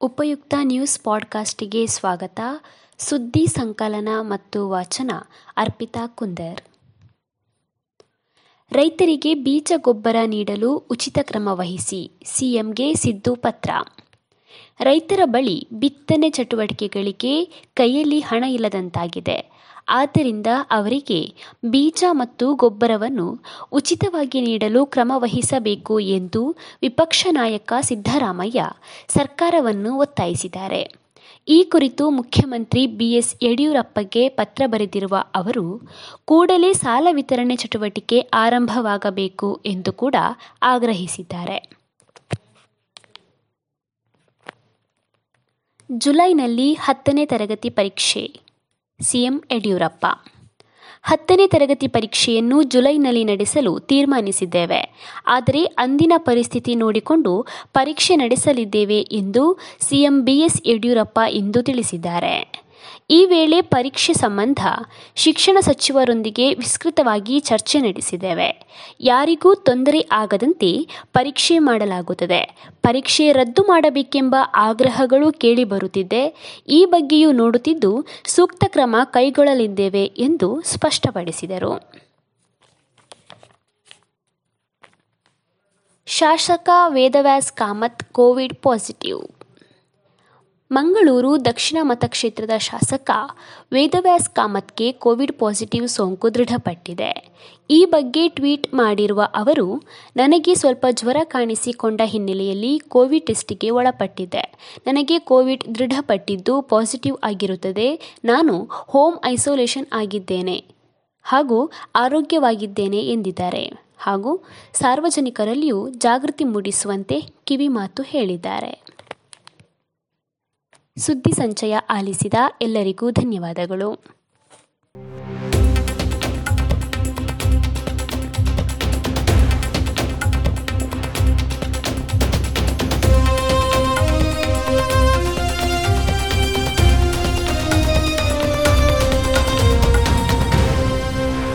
ಉಪಯುಕ್ತ ನ್ಯೂಸ್ ಪಾಡ್ಕಾಸ್ಟಿಗೆ ಸ್ವಾಗತ. ಸುದ್ದಿ ಸಂಕಲನ ಮತ್ತು ವಾಚನ, ಅರ್ಪಿತಾ ಕುಂದರ್. ರೈತರಿಗೆ ಬೀಜ ಗೊಬ್ಬರ ನೀಡಲು ಉಚಿತ ಕ್ರಮ ವಹಿಸಿ, ಸಿಎಂಗೆ ಸಿದ್ದು ಪತ್ರ. ರೈತರ ಬಳಿ ಬಿತ್ತನೆ ಚಟುವಟಿಕೆಗಳಿಗೆ ಕೈಯಲ್ಲಿ ಹಣ ಇಲ್ಲದಂತಾಗಿದೆ. ಆದ್ದರಿಂದ ಅವರಿಗೆ ಬೀಜ ಮತ್ತು ಗೊಬ್ಬರವನ್ನು ಉಚಿತವಾಗಿ ನೀಡಲು ಕ್ರಮ ವಹಿಸಬೇಕು ಎಂದು ವಿಪಕ್ಷ ನಾಯಕ ಸಿದ್ದರಾಮಯ್ಯ ಸರ್ಕಾರವನ್ನು ಒತ್ತಾಯಿಸಿದ್ದಾರೆ. ಈ ಕುರಿತು ಮುಖ್ಯಮಂತ್ರಿ ಬಿಎಸ್ ಯಡಿಯೂರಪ್ಪಗೆ ಪತ್ರ ಬರೆದಿರುವ ಅವರು, ಕೂಡಲೇ ಸಾಲ ವಿತರಣೆ ಚಟುವಟಿಕೆ ಆರಂಭವಾಗಬೇಕು ಎಂದು ಕೂಡ ಆಗ್ರಹಿಸಿದ್ದಾರೆ. ಜುಲೈನಲ್ಲಿ ಹತ್ತನೇ ತರಗತಿ ಪರೀಕ್ಷೆ. ಸಿಎಂ ಯಡಿಯೂರಪ್ಪ. ಹತ್ತನೇ ತರಗತಿ ಪರೀಕ್ಷೆಯನ್ನು ಜುಲೈನಲ್ಲಿ ನಡೆಸಲು ತೀರ್ಮಾನಿಸಿದ್ದೇವೆ. ಆದರೆ ಅಂದಿನ ಪರಿಸ್ಥಿತಿ ನೋಡಿಕೊಂಡು ಪರೀಕ್ಷೆ ನಡೆಸಲಿದ್ದೇವೆ ಎಂದು ಸಿಎಂ ಬಿಎಸ್ ಯಡಿಯೂರಪ್ಪ ಇಂದು ತಿಳಿಸಿದ್ದಾರೆ. ಈ ವೇಳೆ ಪರೀಕ್ಷೆ ಸಂಬಂಧ ಶಿಕ್ಷಣ ಸಚಿವರೊಂದಿಗೆ ವಿಸ್ತೃತವಾಗಿ ಚರ್ಚೆ ನಡೆಸಿದ್ದೇವೆ. ಯಾರಿಗೂ ತೊಂದರೆ ಆಗದಂತೆ ಪರೀಕ್ಷೆ ಮಾಡಲಾಗುತ್ತದೆ. ಪರೀಕ್ಷೆ ರದ್ದು ಮಾಡಬೇಕೆಂಬ ಆಗ್ರಹಗಳು ಕೇಳಿಬರುತ್ತಿದೆ ಈ ಬಗ್ಗೆಯೂ ನೋಡುತ್ತಿದ್ದು ಸೂಕ್ತ ಕ್ರಮ ಕೈಗೊಳ್ಳಲಿದ್ದೇವೆ ಎಂದು ಸ್ಪಷ್ಟಪಡಿಸಿದರು. ಶಾಸಕ ವೇದವ್ಯಾಸ್ ಕಾಮತ್ ಕೋವಿಡ್ ಪಾಸಿಟಿವ್. ಮಂಗಳೂರು ದಕ್ಷಿಣ ಮತಕ್ಷೇತ್ರದ ಶಾಸಕ ವೇದವ್ಯಾಸ್ ಕಾಮತ್ಗೆ ಕೋವಿಡ್ ಪಾಸಿಟಿವ್ ಸೋಂಕು ದೃಢಪಟ್ಟಿದೆ. ಈ ಬಗ್ಗೆ ಟ್ವೀಟ್ ಮಾಡಿರುವ ಅವರು, ನನಗೆ ಸ್ವಲ್ಪ ಜ್ವರ ಕಾಣಿಸಿಕೊಂಡ ಹಿನ್ನೆಲೆಯಲ್ಲಿ ಕೋವಿಡ್ ಟೆಸ್ಟಿಗೆ ಒಳಪಟ್ಟಿದೆ ನನಗೆ ಕೋವಿಡ್ ದೃಢಪಟ್ಟಿದ್ದು ಪಾಸಿಟಿವ್ ಆಗಿರುತ್ತದೆ. ನಾನು ಹೋಮ್ ಐಸೋಲೇಷನ್ ಆಗಿದ್ದೇನೆ ಹಾಗೂ ಆರೋಗ್ಯವಾಗಿದ್ದೇನೆ ಎಂದಿದ್ದಾರೆ. ಹಾಗೂ ಸಾರ್ವಜನಿಕರಲ್ಲಿಯೂ ಜಾಗೃತಿ ಮೂಡಿಸುವಂತೆ ಕಿವಿಮಾತು ಹೇಳಿದ್ದಾರೆ. ಸುದ್ದಿ ಸಂಚಯ ಆಲಿಸಿದ ಎಲ್ಲರಿಗೂ ಧನ್ಯವಾದಗಳು.